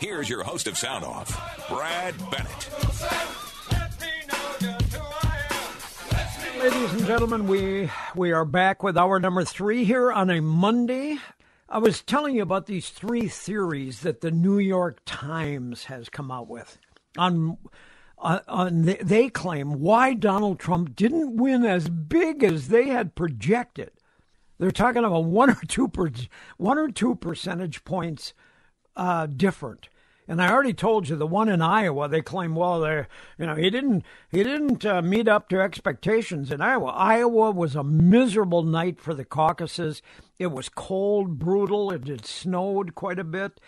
Here's your host of Sound Off, Brad Bennett. Ladies and gentlemen, we we are back with hour number three here on a Monday. I was telling you about these three theories that the New York Times has come out with on. Uh, on they claim why Donald Trump didn't win as big as they had projected. They're talking about one or two per, one or two percentage points uh, different. And I already told you the one in Iowa. They claim, well, they, you know, he didn't he didn't uh, meet up to expectations in Iowa. Iowa was a miserable night for the caucuses. It was cold, brutal. It had snowed quite a bit,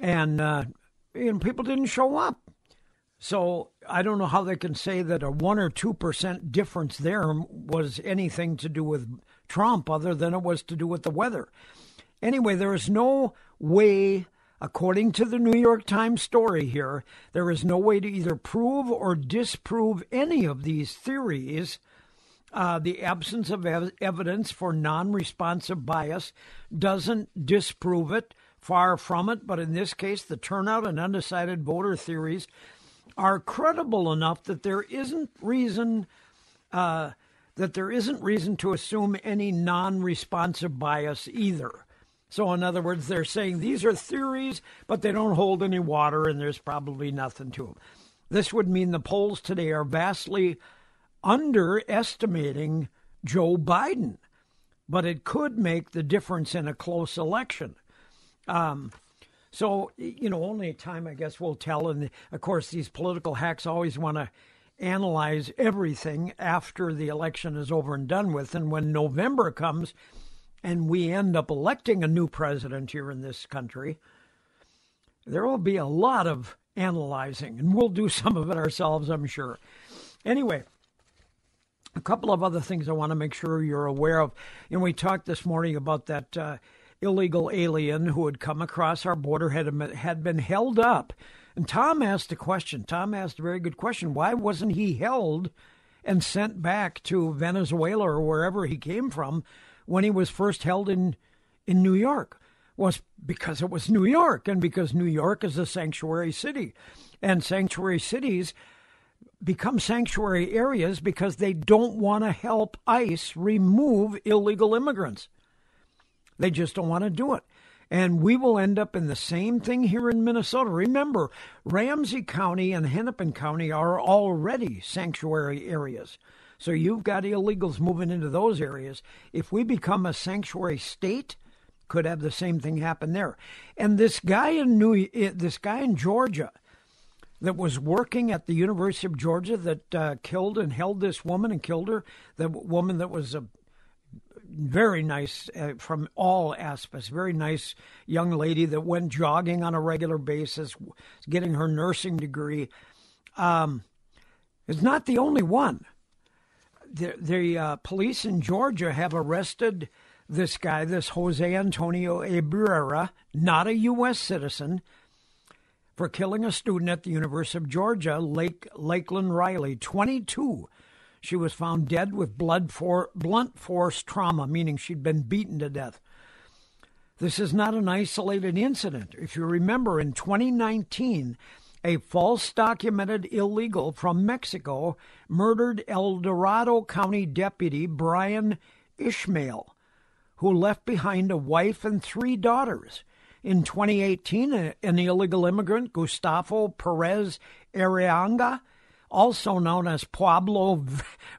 and uh, and people didn't show up. So I don't know how they can say that a one or two percent difference there was anything to do with Trump, other than it was to do with the weather. Anyway, there is no way According to the New York Times story here, there is no way to either prove or disprove any of these theories. Uh, the absence of ev- evidence for non responsive bias doesn't disprove it, far from it, but in this case, the turnout and undecided voter theories are credible enough that there isn't reason. Uh, that there isn't reason to assume any non responsive bias either. So, in other words, they're saying these are theories, but they don't hold any water and there's probably nothing to them. This would mean the polls today are vastly underestimating Joe Biden, but it could make the difference in a close election. Um, so, you know, only time, I guess, will tell. And of course, these political hacks always want to analyze everything after the election is over and done with. And when November comes, and we end up electing a new president here in this country, there will be a lot of analyzing, and we'll do some of it ourselves, I'm sure. Anyway, a couple of other things I want to make sure you're aware of. And we talked this morning about that uh, illegal alien who had come across our border, had, had been held up. And Tom asked a question. Tom asked a very good question. Why wasn't he held and sent back to Venezuela or wherever he came from when he was first held in in New York was because it was New York and because New York is a sanctuary city and sanctuary cities become sanctuary areas because they don't want to help ICE remove illegal immigrants. They just don't want to do it. And we will end up in the same thing here in Minnesota. Remember, Ramsey County and Hennepin County are already sanctuary areas. So you've got illegals moving into those areas. If we become a sanctuary state, could have the same thing happen there. And this guy in New, eh, this guy in Georgia, that was working at the University of Georgia that uh, killed and held this woman and killed her. The woman that was a very nice uh, from all aspects, very nice young lady that went jogging on a regular basis, getting her nursing degree. Um, is not the only one the, the uh, police in Georgia have arrested this guy, this Jose Antonio Ibarra, not a U.S. citizen, for killing a student at the University of Georgia, Lake Lakeland Riley, 22. She was found dead with blood for blunt force trauma, meaning she'd been beaten to death. This is not an isolated incident. If you remember, in 2019, a false documented illegal from Mexico murdered El Dorado County Deputy Brian Ishmael, who left behind a wife and three daughters. In 2018, an illegal immigrant, Gustavo Perez Arriaga, also known as Pablo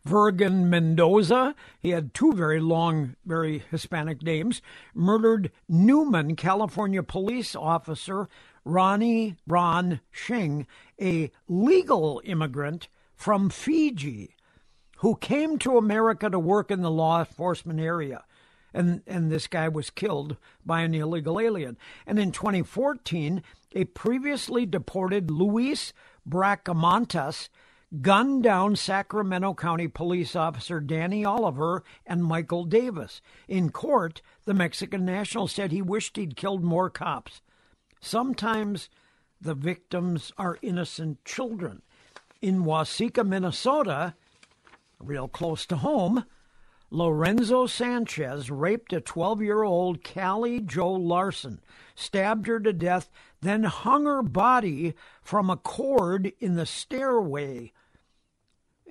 Virgen Mendoza, he had two very long, very Hispanic names, murdered Newman, California police officer Ronnie Ron Singh, a legal immigrant from Fiji who came to America to work in the law enforcement area. And, and this guy was killed by an illegal alien. And in 2014, a previously deported Luis Bracamontes gunned down Sacramento County police officer Danny Oliver and Michael Davis. In court, the Mexican national said he wished he'd killed more cops. Sometimes the victims are innocent children. In Waseca, Minnesota, real close to home, Lorenzo Sanchez raped a 12 year old Cally Jo Larson, stabbed her to death, then hung her body from a cord in the stairway.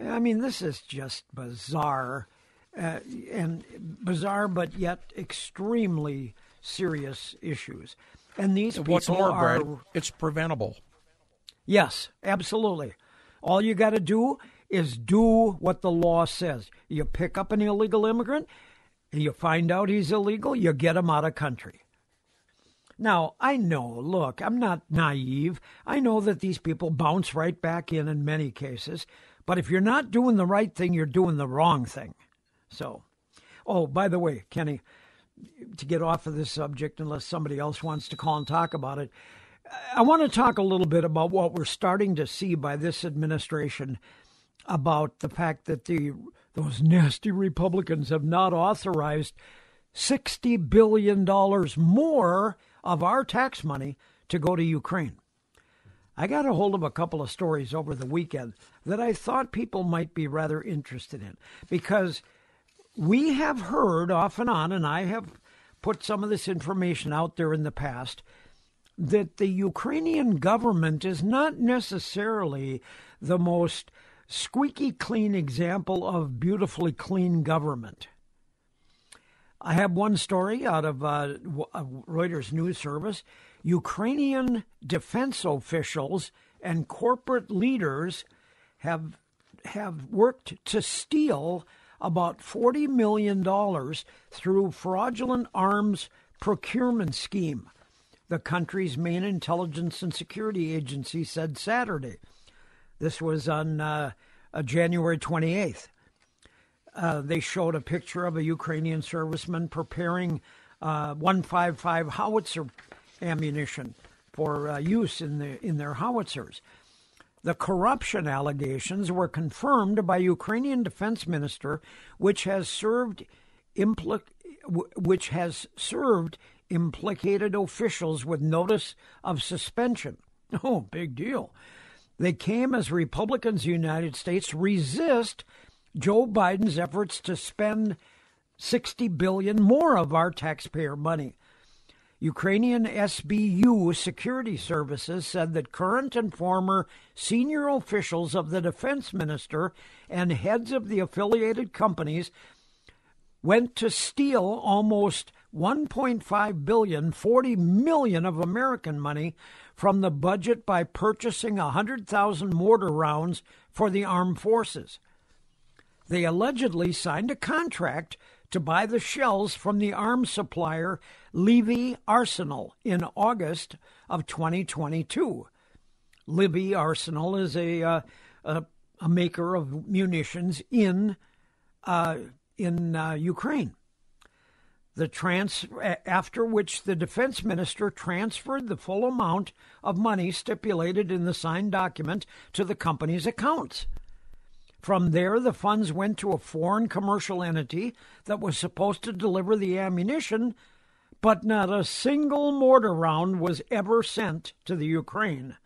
I mean, this is just bizarre, uh, and bizarre, but yet extremely serious issues. And these people What's more, are Brad, it's preventable. yes, absolutely. All you got to do is do what the law says. You pick up an illegal immigrant, you find out he's illegal, you get him out of country. Now, I know, look, I'm not naive. I know that these people bounce right back in in many cases. But if you're not doing the right thing, you're doing the wrong thing. So, oh, by the way, Kenny, to get off of this subject, unless somebody else wants to call and talk about it, I want to talk a little bit about what we're starting to see by this administration about the fact that the those nasty Republicans have not authorized sixty billion dollars more of our tax money to go to Ukraine. I got a hold of a couple of stories over the weekend that I thought people might be rather interested in because we have heard off and on, and I have put some of this information out there in the past, that the Ukrainian government is not necessarily the most squeaky clean example of beautifully clean government. I have one story out of uh, Reuters news service. Ukrainian defense officials and corporate leaders have have worked to steal about $40 million through fraudulent arms procurement scheme, the country's main intelligence and security agency said Saturday. This was on uh, uh, January 28th. Uh, they showed a picture of a Ukrainian serviceman preparing uh, 155 howitzer ammunition for uh, use in, the, in their howitzers. The corruption allegations were confirmed by Ukrainian defense minister, which has served which has served implicated officials with notice of suspension. Oh, big deal. They came as Republicans United States resist Joe Biden's efforts to spend 60 billion more of our taxpayer money. Ukrainian SBU security services said that current and former senior officials of the defense minister and heads of the affiliated companies went to steal almost 1.5 billion, 40 million of American money from the budget by purchasing 100,000 mortar rounds for the armed forces. They allegedly signed a contract to buy the shells from the arms supplier Levy Arsenal in August of 2022. Libby Arsenal is a, uh, a, a, maker of munitions in, uh, in uh, Ukraine. The trans- after which the defense minister transferred the full amount of money stipulated in the signed document to the company's accounts. From there, the funds went to a foreign commercial entity that was supposed to deliver the ammunition, but not a single mortar round was ever sent to the Ukraine.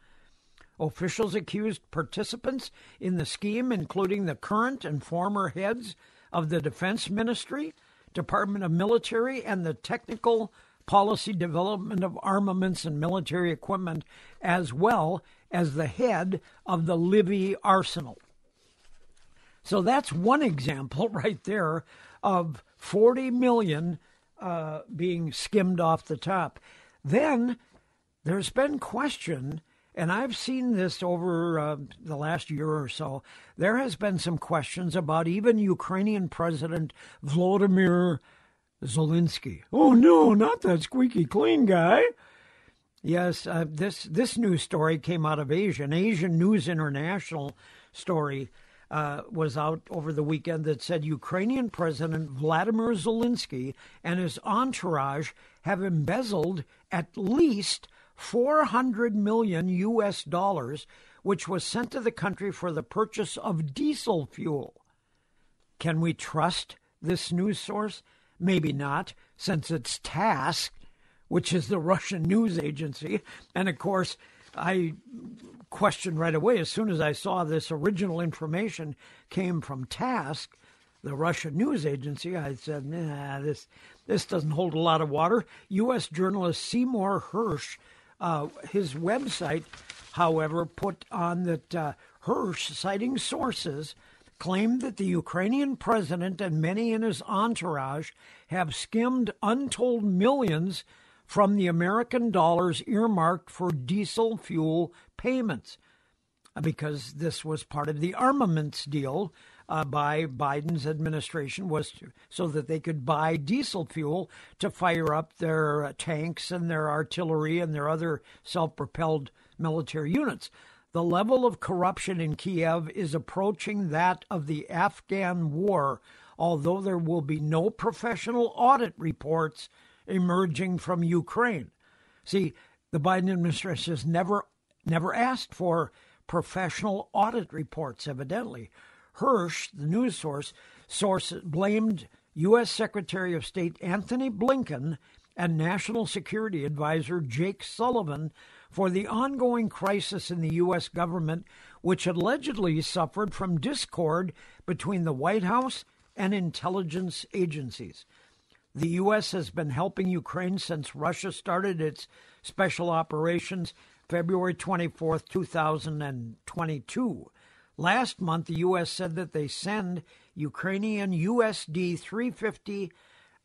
Officials accused participants in the scheme, including the current and former heads of the Defense Ministry, Department of Military, and the Technical Policy Development of Armaments and Military Equipment, as well as the head of the Lvov Arsenal. So that's one example right there of 40 million uh, being skimmed off the top. Then there's been question, and I've seen this over uh, the last year or so. There has been some questions about even Ukrainian President Vladimir Zelensky. Oh no, not that squeaky clean guy. Yes, uh, this this news story came out of Asia, an Asian News International story uh, was out over the weekend that said Ukrainian President Vladimir Zelensky and his entourage have embezzled at least 400 million US dollars, which was sent to the country for the purchase of diesel fuel. Can we trust this news source? Maybe not, since it's TASS, which is the Russian news agency. And of course, I questioned right away as soon as I saw this original information came from TASS, the Russian news agency. I said, "Nah, this this doesn't hold a lot of water." U.S. journalist Seymour Hersh Uh, his website, however, put on that uh, Hersh, citing sources, claimed that the Ukrainian president and many in his entourage have skimmed untold millions from the American dollars earmarked for diesel fuel payments because this was part of the armaments deal uh, by Biden's administration was to, so that they could buy diesel fuel to fire up their uh, tanks and their artillery and their other self-propelled military units. The level of corruption in Kiev is approaching that of the Afghan war, although there will be no professional audit reports emerging from Ukraine. See, the Biden administration has never never asked for professional audit reports, evidently. Hersh, the news source, source blamed U.S. Secretary of State Antony Blinken and National Security Advisor Jake Sullivan for the ongoing crisis in the U.S. government, which allegedly suffered from discord between the White House and intelligence agencies. The U.S. has been helping Ukraine since Russia started its special operations February 24, 2022. Last month, the U.S. said that they send Ukrainian USD 350,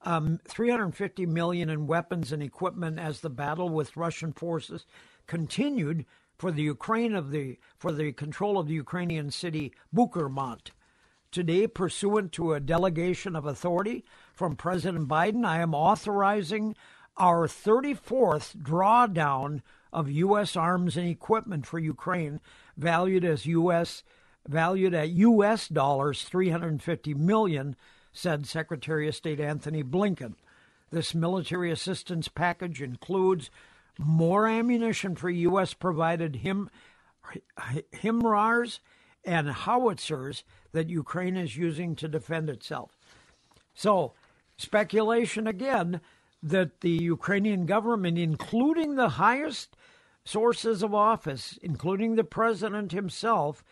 um, 350 million in weapons and equipment as the battle with Russian forces continued for the Ukraine of the for the control of the Ukrainian city Bakhmut. Today, pursuant to a delegation of authority from President Biden, I am authorizing our 34th drawdown of U.S. arms and equipment for Ukraine, valued as U.S valued at U.S. dollars 350 million, said Secretary of State Antony Blinken. This military assistance package includes more ammunition for U.S. provided him, HIMARS and howitzers that Ukraine is using to defend itself. So, speculation again that the Ukrainian government, including the highest sources of office, including the president himself,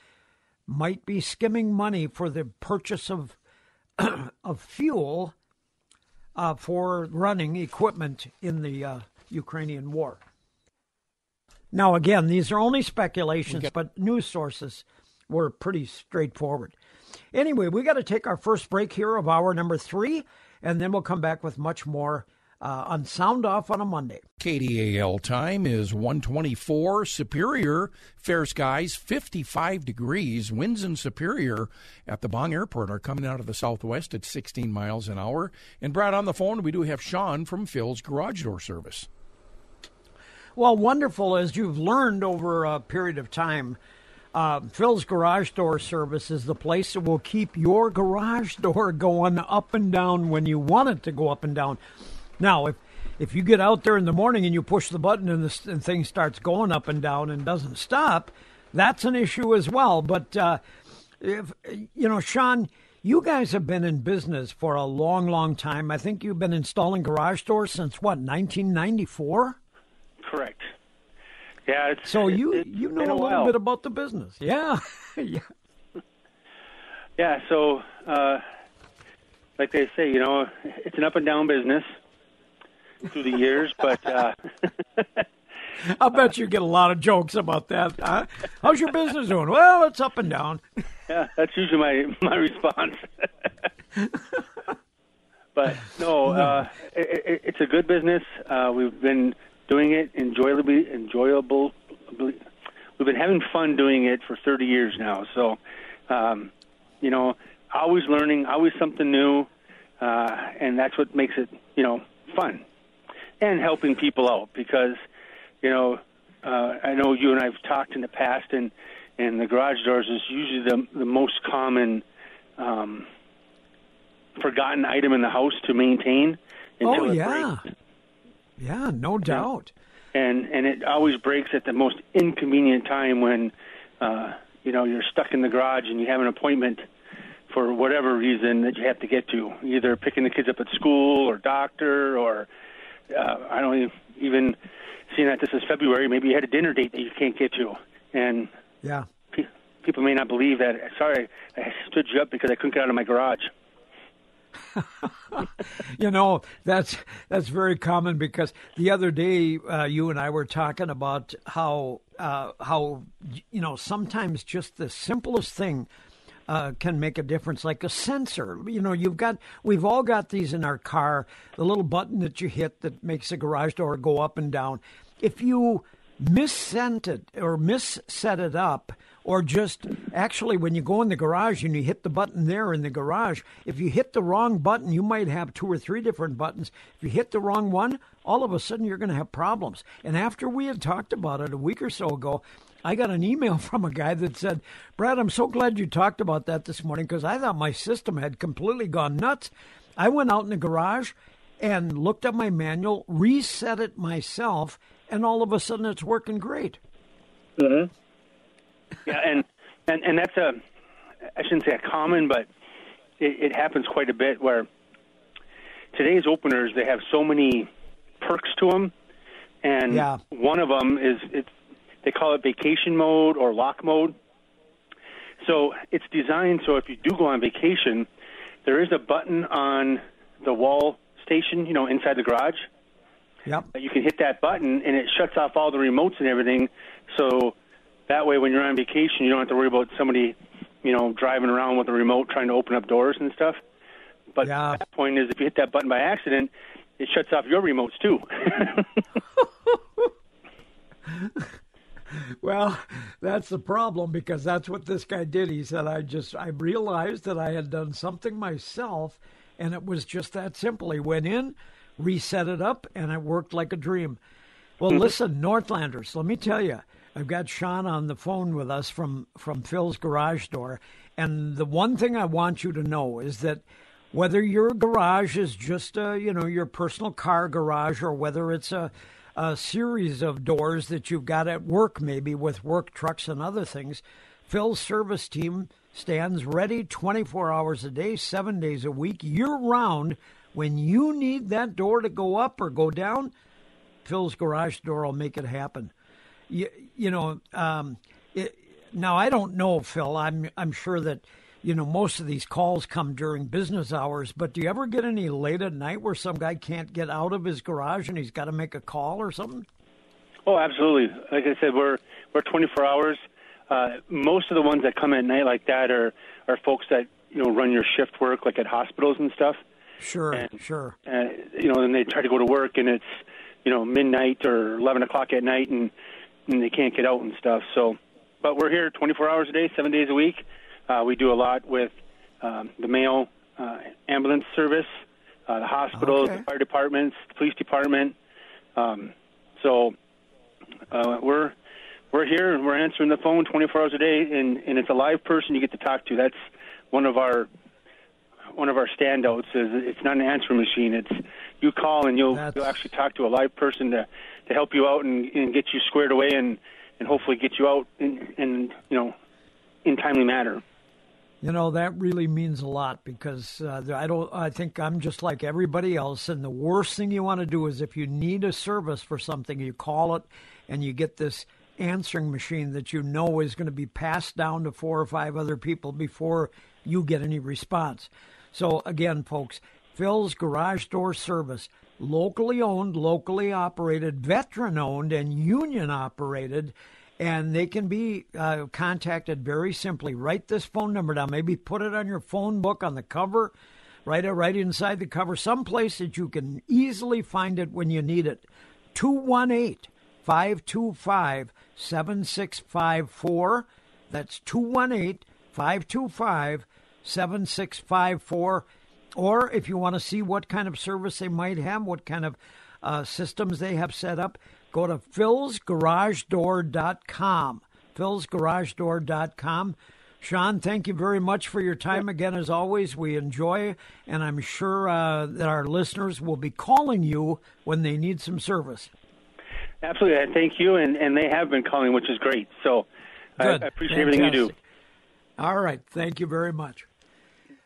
might be skimming money for the purchase of of fuel uh, for running equipment in the uh, Ukrainian war. Now, again, these are only speculations, but news sources were pretty straightforward. Anyway, we got to take our first break here of hour number three, and then we'll come back with much more uh, on Sound Off on a Monday. KDAL time is 124. Superior, fair skies, 55 degrees. Winds in Superior at the Bong Airport are coming out of the southwest at 16 miles an hour. And Brad, on the phone, we do have Sean from Phil's Garage Door Service. Well, wonderful as you've learned over a period of time. Uh, Phil's Garage Door Service is the place that will keep your garage door going up and down when you want it to go up and down. Now, if if you get out there in the morning and you push the button and the and thing starts going up and down and doesn't stop, that's an issue as well. But uh, if you know, Sean, you guys have been in business for a long, long time. I think you've been installing garage doors since what, 1994? Correct. Yeah, it's, so you it's you know a, a, little bit about the business, yeah, yeah. Yeah, so uh, like they say, you know, it's an up and down business through the years, but uh, I bet you get a lot of jokes about that. Uh, how's your business doing? Well, it's up and down. yeah, that's usually my my response. but no, uh, it, it, it's a good business. Uh, we've been doing it enjoyably, enjoyable. We've been having fun doing it for 30 years now. So, um, you know, always learning, always something new, uh, and that's what makes it, you know, fun and helping people out because you know uh, I know you and I've talked in the past and and the garage doors is usually the the most common um, forgotten item in the house to maintain until oh it yeah, breaks. Yeah, no doubt. And and it always breaks at the most inconvenient time when uh, you know you're stuck in the garage and you have an appointment for whatever reason that you have to get to, either picking the kids up at school or doctor or uh, I don't even seeing that this is February. Maybe you had a dinner date that you can't get to, and yeah, pe- people may not believe that. Sorry, I stood you up because I couldn't get out of my garage. you know that's that's very common because the other day uh, you and I were talking about how uh, how you know sometimes just the simplest thing uh, can make a difference, like a sensor. You know, you've got, we've all got these in our car, the little button that you hit that makes the garage door go up and down. If you missent it or misset it up, or just actually when you go in the garage and you hit the button there in the garage, if you hit the wrong button, you might have two or three different buttons. If you hit the wrong one, all of a sudden you're going to have problems. And after we had talked about it a week or so ago, I got an email from a guy that said, Brad, I'm so glad you talked about that this morning because I thought my system had completely gone nuts. I went out in the garage and looked at my manual, reset it myself, and all of a sudden it's working great. Mm-hmm. Yeah, and, and, and that's a, I shouldn't say a common, but it, it happens quite a bit where today's openers, they have so many perks to them. And yeah. one of them is it's they call it vacation mode or lock mode. So it's designed so if you do go on vacation, there is a button on the wall station, you know, inside the garage. Yep. You can hit that button and it shuts off all the remotes and everything. So that way, when you're on vacation, you don't have to worry about somebody, you know, driving around with a remote trying to open up doors and stuff. But yeah. the point is, if you hit that button by accident, it shuts off your remotes too. well, that's the problem because that's what this guy did. He said, I just, I realized that I had done something myself and it was just that simple. He went in, reset it up, and it worked like a dream. Well, mm-hmm. listen, Northlanders, let me tell you, I've got Sean on the phone with us from, from Phil's garage door. And the one thing I want you to know is that whether your garage is just a, you know, your personal car garage or whether it's a, a series of doors that you've got at work, maybe with work trucks and other things. Phil's service team stands ready 24 hours a day, seven days a week, year round. When you need that door to go up or go down, Phil's garage door will make it happen. You, you know, um, it, now I don't know, Phil. I'm I'm sure that you know, most of these calls come during business hours, but do you ever get any late at night where some guy can't get out of his garage and he's got to make a call or something? Oh, absolutely. Like I said, we're we're 24 hours. Uh, most of the ones that come at night like that are are folks that you know run your shift work, like at hospitals and stuff. Sure, and, sure. Uh, you know, then they try to go to work and it's you know midnight or 11 o'clock at night and and they can't get out and stuff. So, but we're here 24 hours a day, seven days a week. Uh, we do a lot with um, the Mayo uh, ambulance service, uh, the hospitals, okay. the fire departments, the police department. Um, so uh, we're we're here and we're answering the phone 24 hours a day, and, and it's a live person you get to talk to. That's one of our one of our standouts. Is it's not an answering machine. It's you call and you'll That's... you'll actually talk to a live person to to help you out and, and get you squared away and and hopefully get you out in, in you know in timely manner. You know that really means a lot because uh, I don't. I think I'm just like everybody else, and the worst thing you want to do is if you need a service for something, you call it, and you get this answering machine that you know is going to be passed down to four or five other people before you get any response. So again, folks, Phil's Garage Door Service, locally owned, locally operated, veteran owned, and union operated and they can be uh, contacted very simply. Write this phone number down. Maybe put it on your phone book on the cover. Write it right inside the cover, someplace that you can easily find it when you need it. 218 525 7654. That's 218 525 7654. Or if you want to see what kind of service they might have, what kind of uh, systems they have set up, Go to philsgaragedoor.com. philsgaragedoor.com. Sean, thank you very much for your time again. As always, we enjoy, and I'm sure uh, that our listeners will be calling you when they need some service. Absolutely, thank you, and, and they have been calling, which is great. So I, I, appreciate Fantastic. everything you do. All right, thank you very much.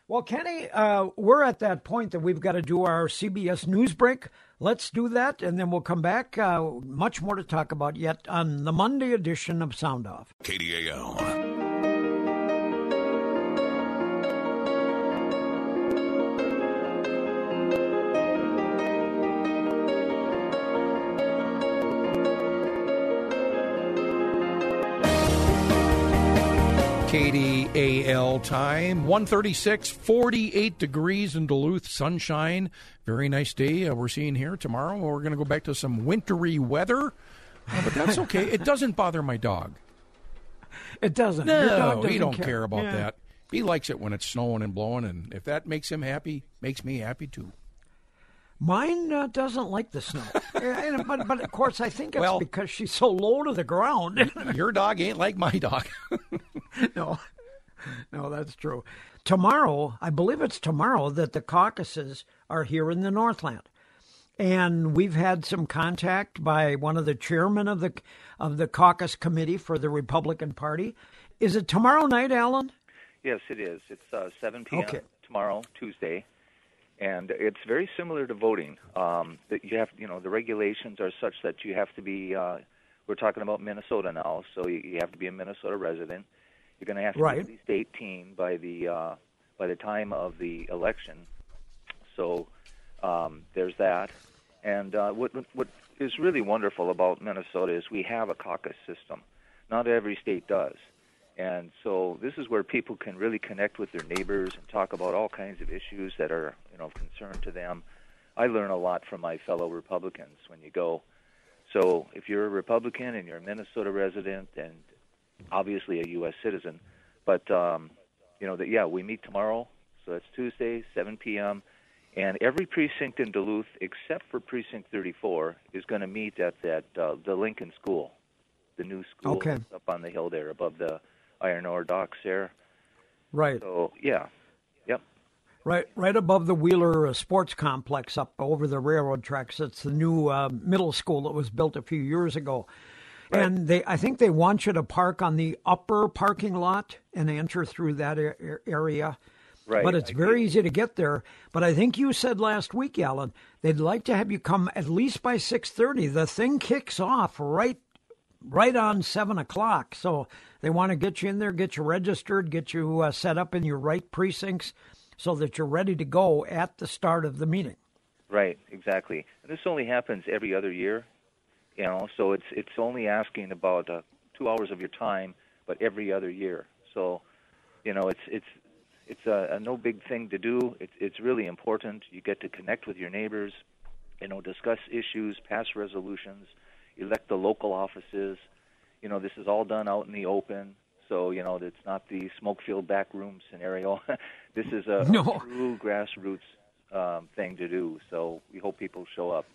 Well, Kenny, uh, we're at that point that we've got to do our CBS news break. Let's do that, and then we'll come back. Uh, much more to talk about yet on the Monday edition of Sound Off. KDAL. KDAL time. 136 48 degrees in Duluth. Sunshine. Very nice day uh, we're seeing here. Tomorrow we're going to go back to some wintry weather. Uh, but that's okay. It doesn't bother my dog. It doesn't. No doesn't he don't care, care about Yeah. that. He likes it when it's snowing and blowing and if that makes him happy makes me happy too Mine uh, doesn't like the snow, And- but but of course I think it's Well- because she's so low to the ground. your dog ain't like my dog no, no, that's true. Tomorrow, I believe it's tomorrow that the caucuses are here in the Northland, and we've had some contact by one of the chairmen of the of the caucus committee for the Republican Party. Is it tomorrow night, Alan? Yes, it is. It's uh, 7 p.m. Okay. tomorrow, Tuesday, and it's very similar to voting. Um, that you have, you know, the regulations are such that you have to be. Uh, we're talking about Minnesota now, so you, you have to be a Minnesota resident. You're going to have to Right. be at least 18 by the uh, by the time of the election. So um, there's that. And uh, what what is really wonderful about Minnesota is we have a caucus system. Not every state does. And so this is where people can really connect with their neighbors and talk about all kinds of issues that are, you know, of concern to them. I learn a lot from my fellow Republicans when you go. So if you're a Republican and you're a Minnesota resident and obviously a U.S. citizen, but um, you know that yeah, we meet tomorrow. So that's Tuesday, 7 p.m. And every precinct in Duluth, except for precinct 34, is going to meet at that uh, the Lincoln School, the new school Okay. up on the hill there above the iron ore docks there. Right, So yeah, yep, right, right above the Wheeler uh, Sports Complex up over the railroad tracks. It's the new uh, middle school that was built a few years ago. And they, I think they want you to park on the upper parking lot and enter through that area. right. But it's I very easy to get there. But I think you said last week, Alan, they'd like to have you come at least by six thirty. The thing kicks off right, right on seven o'clock. So they want to get you in there, get you registered, get you uh, set up in your right precincts, so that you're ready to go at the start of the meeting. Right, exactly. And this only happens every other year, you know. So it's it's only asking about uh, two hours of your time, but every other year. So, you know, it's it's it's a, a no big thing to do. It's it's really important. You get to connect with your neighbors, you know, discuss issues, pass resolutions, elect the local offices. You know, this is all done out in the open. So you know, it's not the smoke-filled back room scenario. this is a, No. true grassroots um, thing to do. So we hope people show up.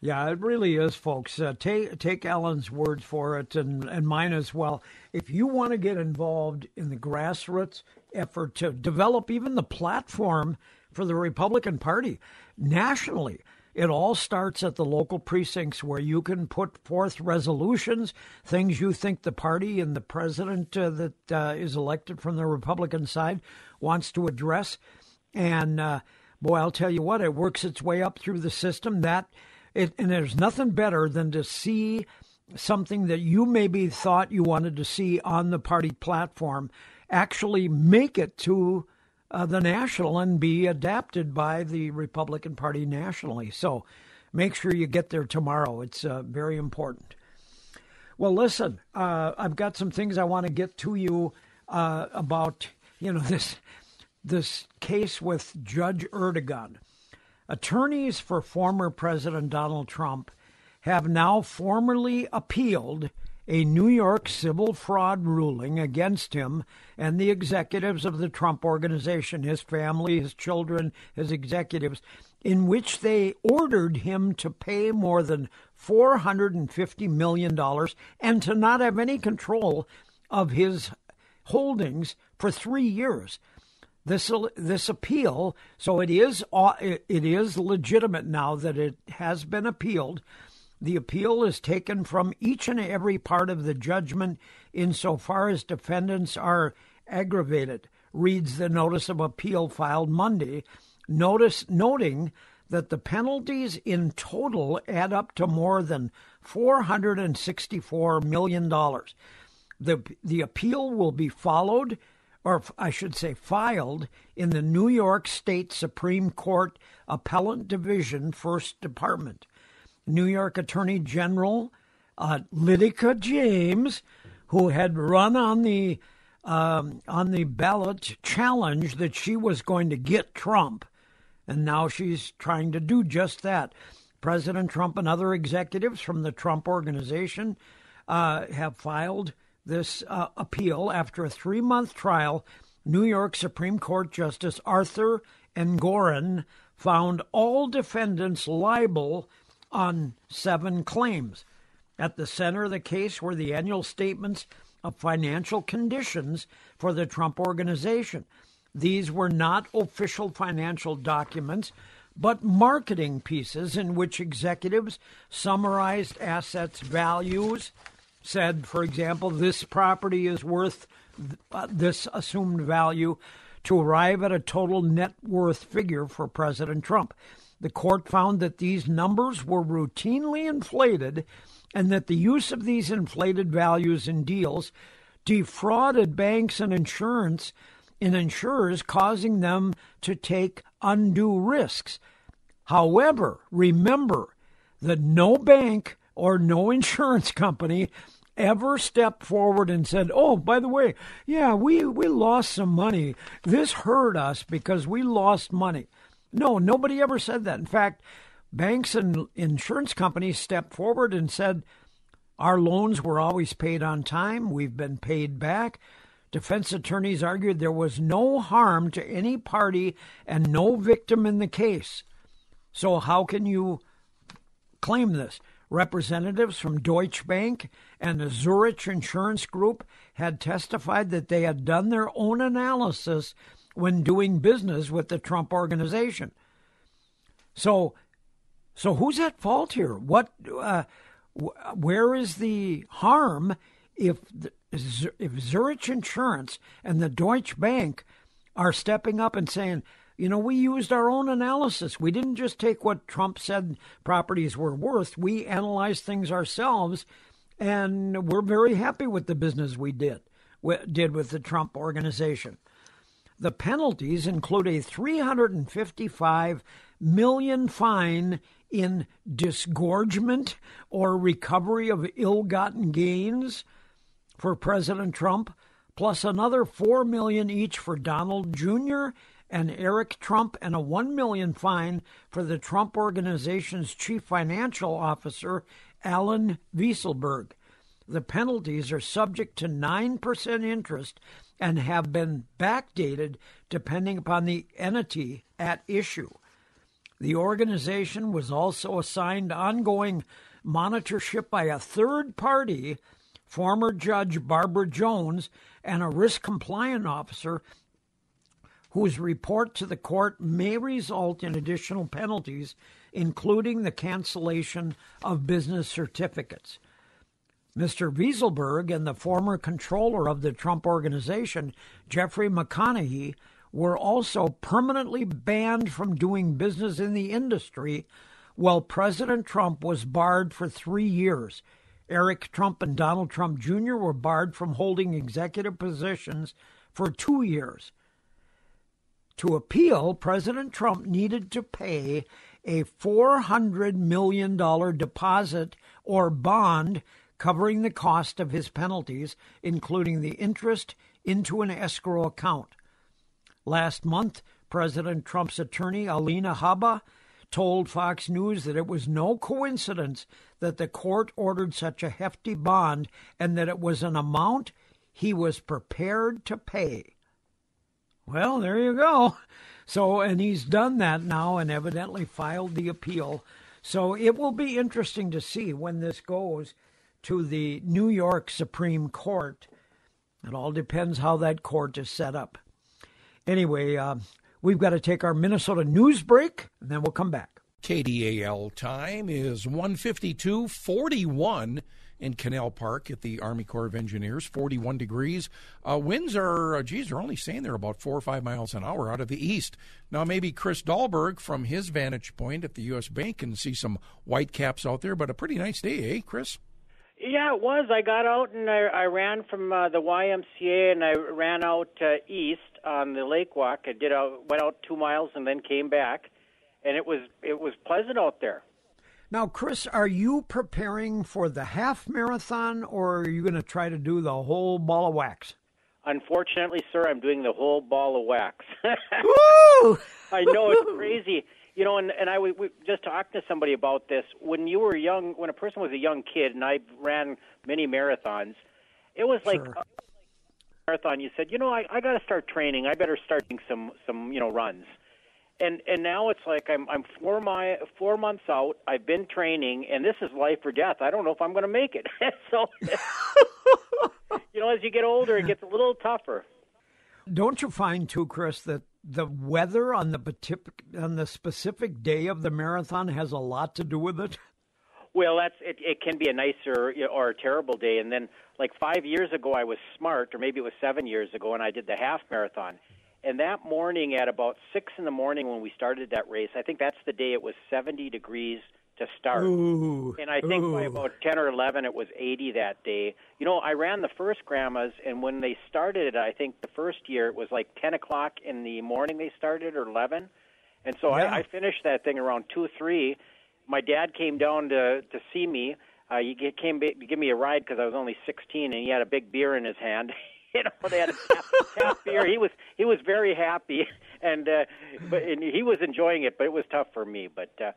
Yeah, it really is, folks. Uh, take take Alan's word for it, and and mine as well. If you want to get involved in the grassroots effort to develop even the platform for the Republican Party nationally, it all starts at the local precincts where you can put forth resolutions, things you think the party and the president uh, that uh, is elected from the Republican side wants to address. And uh, boy, I'll tell you what, it works its way up through the system. That it, and there's nothing better than to see something that you maybe thought you wanted to see on the party platform actually make it to uh, the national and be adapted by the Republican Party nationally. So make sure you get there tomorrow. It's uh, very important. Well, listen, uh, I've got some things I want to get to you uh, about, you know, this this case with Judge Engoron. Attorneys for former President Donald Trump have now formally appealed a New York civil fraud ruling against him and the executives of the Trump organization, his family, his children, his executives, in which they ordered him to pay more than $450 million and to not have any control of his holdings for three years this this appeal. So it is, uh, it is legitimate now that it has been appealed. The appeal is taken from each and every part of the judgment insofar as defendants are aggravated. Reads the notice of appeal filed Monday, notice noting that the penalties in total add up to more than four hundred and sixty-four million dollars. The the appeal will be followed or I should say filed in the New York State Supreme Court Appellate Division First Department. New York Attorney General uh, Letitia James, who had run on the um, on the ballot challenge that she was going to get Trump, and now she's trying to do just that. President Trump and other executives from the Trump organization uh, have filed this uh, appeal after a three month trial. New York Supreme Court Justice Arthur Engoron found all defendants liable on seven claims. At the center of the case were the annual statements of financial conditions for the Trump organization. These were not official financial documents, but marketing pieces in which executives summarized assets values, said, for example, this property is worth uh, this assumed value to arrive at a total net worth figure for President Trump. The court found that these numbers were routinely inflated and that the use of these inflated values in deals defrauded banks and insurance and insurers, causing them to take undue risks. However, remember that no bank or no insurance company ever stepped forward and said, "Oh, by the way, yeah, we we lost some money. This hurt us because we lost money." No, nobody ever said that. In fact, banks and insurance companies stepped forward and said, "Our loans were always paid on time. We've been paid back." Defense attorneys argued there was no harm to any party and no victim in the case. So how can you claim this? Representatives from Deutsche Bank and the Zurich Insurance Group had testified that they had done their own analysis when doing business with the Trump organization. So, so who's at fault here? What, uh, where is the harm if the, if Zurich Insurance and the Deutsche Bank are stepping up and saying, you know, we used our own analysis. We didn't just take what Trump said properties were worth. We analyzed things ourselves, and we're very happy with the business we did did with the Trump organization. The penalties include a 355 million fine in disgorgement or recovery of ill-gotten gains for President Trump, plus another 4 million each for Donald Jr and Eric Trump and a 1 million fine for the Trump organization's chief financial officer Alan Weisselberg. The penalties are subject to 9% interest and have been backdated depending upon the entity at issue. The organization was also assigned ongoing monitorship by a third party, former Judge Barbara Jones, and a risk compliance officer whose report to the court may result in additional penalties, including the cancellation of business certificates. Mr. Weisselberg and the former controller of the Trump organization, Jeffrey McConney, were also permanently banned from doing business in the industry, while President Trump was barred for three years. Eric Trump and Donald Trump Jr. were barred from holding executive positions for two years. To appeal, President Trump needed to pay a $400 million deposit or bond covering the cost of his penalties, including the interest, into an escrow account. Last month, President Trump's attorney, Alina Habba, told Fox News that it was no coincidence that the court ordered such a hefty bond and that it was an amount he was prepared to pay. Well, there you go. So, and he's done that now and evidently filed the appeal. So it will be interesting to see when this goes to the New York Supreme Court. It all depends how that court is set up. Anyway, uh, we've got to take our Minnesota news break, and then we'll come back. KDAL time is 152.41 in Canal Park at the Army Corps of Engineers, 41 degrees. Uh, winds are, uh, geez, they're only saying they're about four or five miles an hour out of the east. Now, maybe Chris Dahlberg, from his vantage point at the U.S. Bank, can see some white caps out there, but a pretty nice day, eh, Chris? Yeah, it was. I got out and I, I ran from uh, the YMCA and I ran out uh, east on the lake walk. I did a, went out two miles and then came back, and it was it was pleasant out there. Now, Chris, are you preparing for the half marathon or are you going to try to do the whole ball of wax? Unfortunately, sir, I'm doing the whole ball of wax. Woo! I know it's crazy. You know, and and I we, we just talked to somebody about this. When you were young, when a person was a young kid, and I ran many marathons, it was like Sure. a marathon. You said, you know, I I got to start training. I better start doing some some you know runs. And and now it's like I'm I'm four my four months out. I've been training, and this is life or death. I don't know if I'm going to make it. so, you know, as you get older, it gets a little tougher. Don't you find too, Chris, that the weather on the patip- on the specific day of the marathon has a lot to do with it? Well, that's it. It can be a nicer or a terrible day. And then, like five years ago, I was smart, or maybe it was seven years ago, and I did the half marathon. And that morning, at about six in the morning, when we started that race, I think that's the day it was 70 degrees to start. Ooh, And I think by about 10 or 11, it was 80 that day. You know, I ran the first Grandma's, and when they started it, I think the first year it was like 10 o'clock in the morning they started, or 11. And so Yeah. I, I finished that thing around 2 3. My dad came down to, to see me. Uh, he came to give me a ride because I was only 16, and he had a big beer in his hand. you know, they had a tap, tap beer. He was he was very happy, and uh, but and he was enjoying it. But it was tough for me. But uh,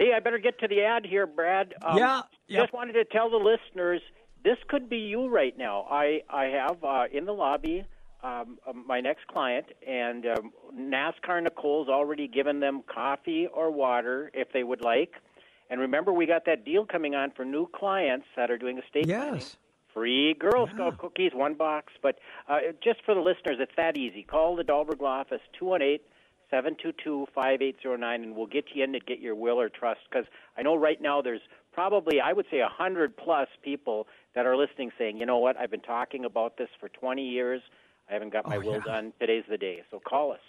Hey, I better get to the ad here, Brad. Um, Yeah, yep. Just wanted to tell the listeners this could be you right now. I I have uh, in the lobby um, uh, my next client, and um, NASCAR Nicole's already given them coffee or water if they would like. And remember, we got that deal coming on for new clients that are doing estate planning. Free Girl Scout cookies, one box. But uh, just for the listeners, it's that easy. Call the Dahlberg Law office, 218 722 5809, and we'll get you in to get your will or trust. Because I know right now there's probably, I would say, 100 plus people that are listening saying, you know what, I've been talking about this for 20 years. I haven't got my Oh, will yeah. done. Today's the day. So call us.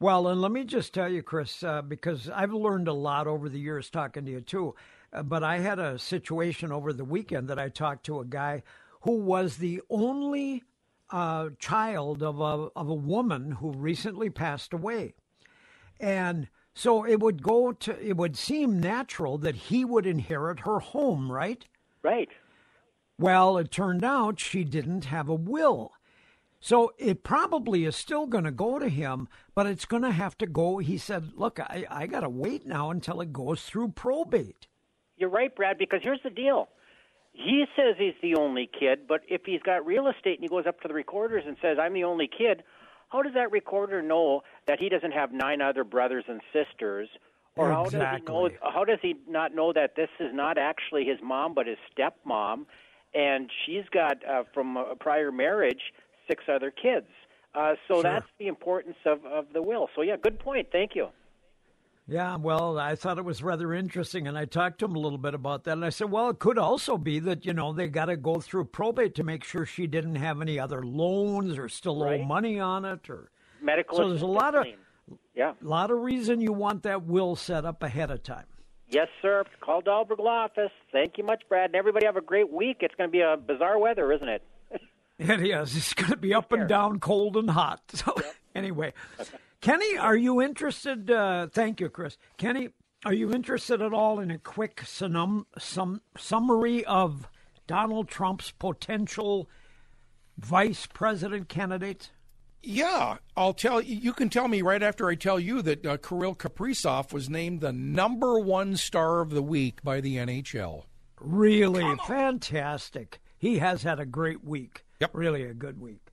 Well, and let me just tell you, Chris, uh, because I've learned a lot over the years talking to you too. Uh, but I had a situation over the weekend that I talked to a guy who was the only uh, child of a of a woman who recently passed away, and so it would go to it would seem natural that he would inherit her home, right? Right. Well, it turned out she didn't have a will. So it probably is still going to go to him, but it's going to have to go. He said, Look, I, I got to wait now until it goes through probate. You're right, Brad, because here's the deal. He says he's the only kid, but if he's got real estate and he goes up to the recorders and says, I'm the only kid, how does that recorder know that he doesn't have nine other brothers and sisters? Or how does he know how does he not know that this is not actually his mom but his stepmom and she's got uh, from a prior marriage six other kids. Uh, so that's the importance of, of the will. So yeah, good point. Thank you. Yeah, well, I thought it was rather interesting, and I talked to him a little bit about that. And I said, well, it could also be that, you know, they got to go through probate to make sure she didn't have any other loans or still owe money on it. or Medical So there's a lot of- yeah, a lot of reason you want that will set up ahead of time. Yes, sir. Call Dahlberg Law Office. Thank you much, Brad. And everybody have a great week. It's going to be a bizarre weather, isn't it? It is. It's going to be up and down, cold and hot. So, anyway, Kenny, are you interested? Uh, thank you, Chris. Kenny, are you interested at all in a quick sum, sum, summary of Donald Trump's potential vice president candidates? Yeah, I'll tell you. You can tell me right after I tell you that uh, Kirill Kaprizov was named the number one star of the week by the NHL. Really fantastic. He has had a great week. Yep. Really a good week.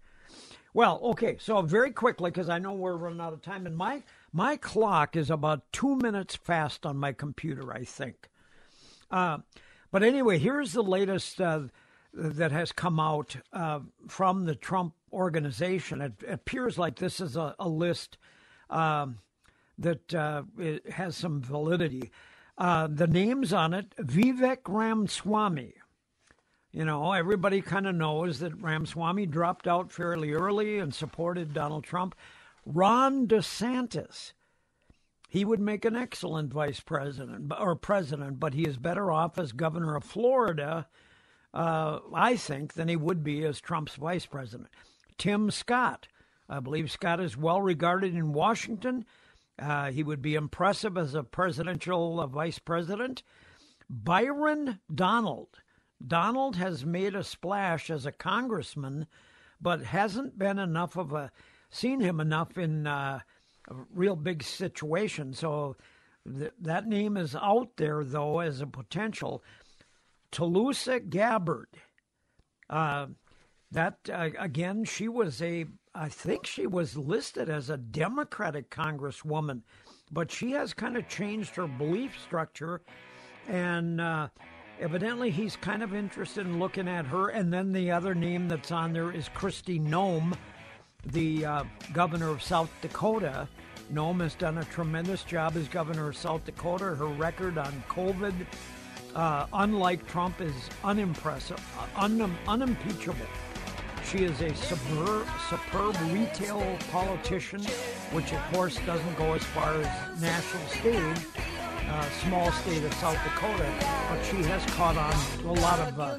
Well, okay, so very quickly, because I know we're running out of time, and my my clock is about two minutes fast on my computer, I think. Uh, but anyway, here's the latest uh, that has come out uh, from the Trump organization. It, appears like this is a, a list um, that uh, it has some validity. Uh, the names on it Vivek Ramaswamy. You know, everybody kind of knows that Ramaswamy dropped out fairly early and supported Donald Trump. Ron DeSantis. He would make an excellent vice president or president, but he is better off as governor of Florida, uh, I think, than he would be as Trump's vice president. Tim Scott. I believe Scott is well regarded in Washington. Uh, he would be impressive as a presidential uh, vice president. Byron Donald. Donald has made a splash as a congressman, but hasn't been enough of a seen him enough in uh, a real big situation. So th- that name is out there though as a potential. Tulsi Gabbard. Uh, that uh, again, she was a. I think she was listed as a Democratic Congresswoman, but she has kind of changed her belief structure, and uh, evidently he's kind of interested in looking at her. And then the other name that's on there is Kristi Noem, the uh, governor of South Dakota. Noem has done a tremendous job as governor of South Dakota. Her record on COVID, uh, unlike Trump, is unimpressive, uh, un- unimpeachable. She is a superb, superb retail politician, which of course doesn't go as far as national stage, uh, small state of South Dakota, but she has caught on to a lot of uh,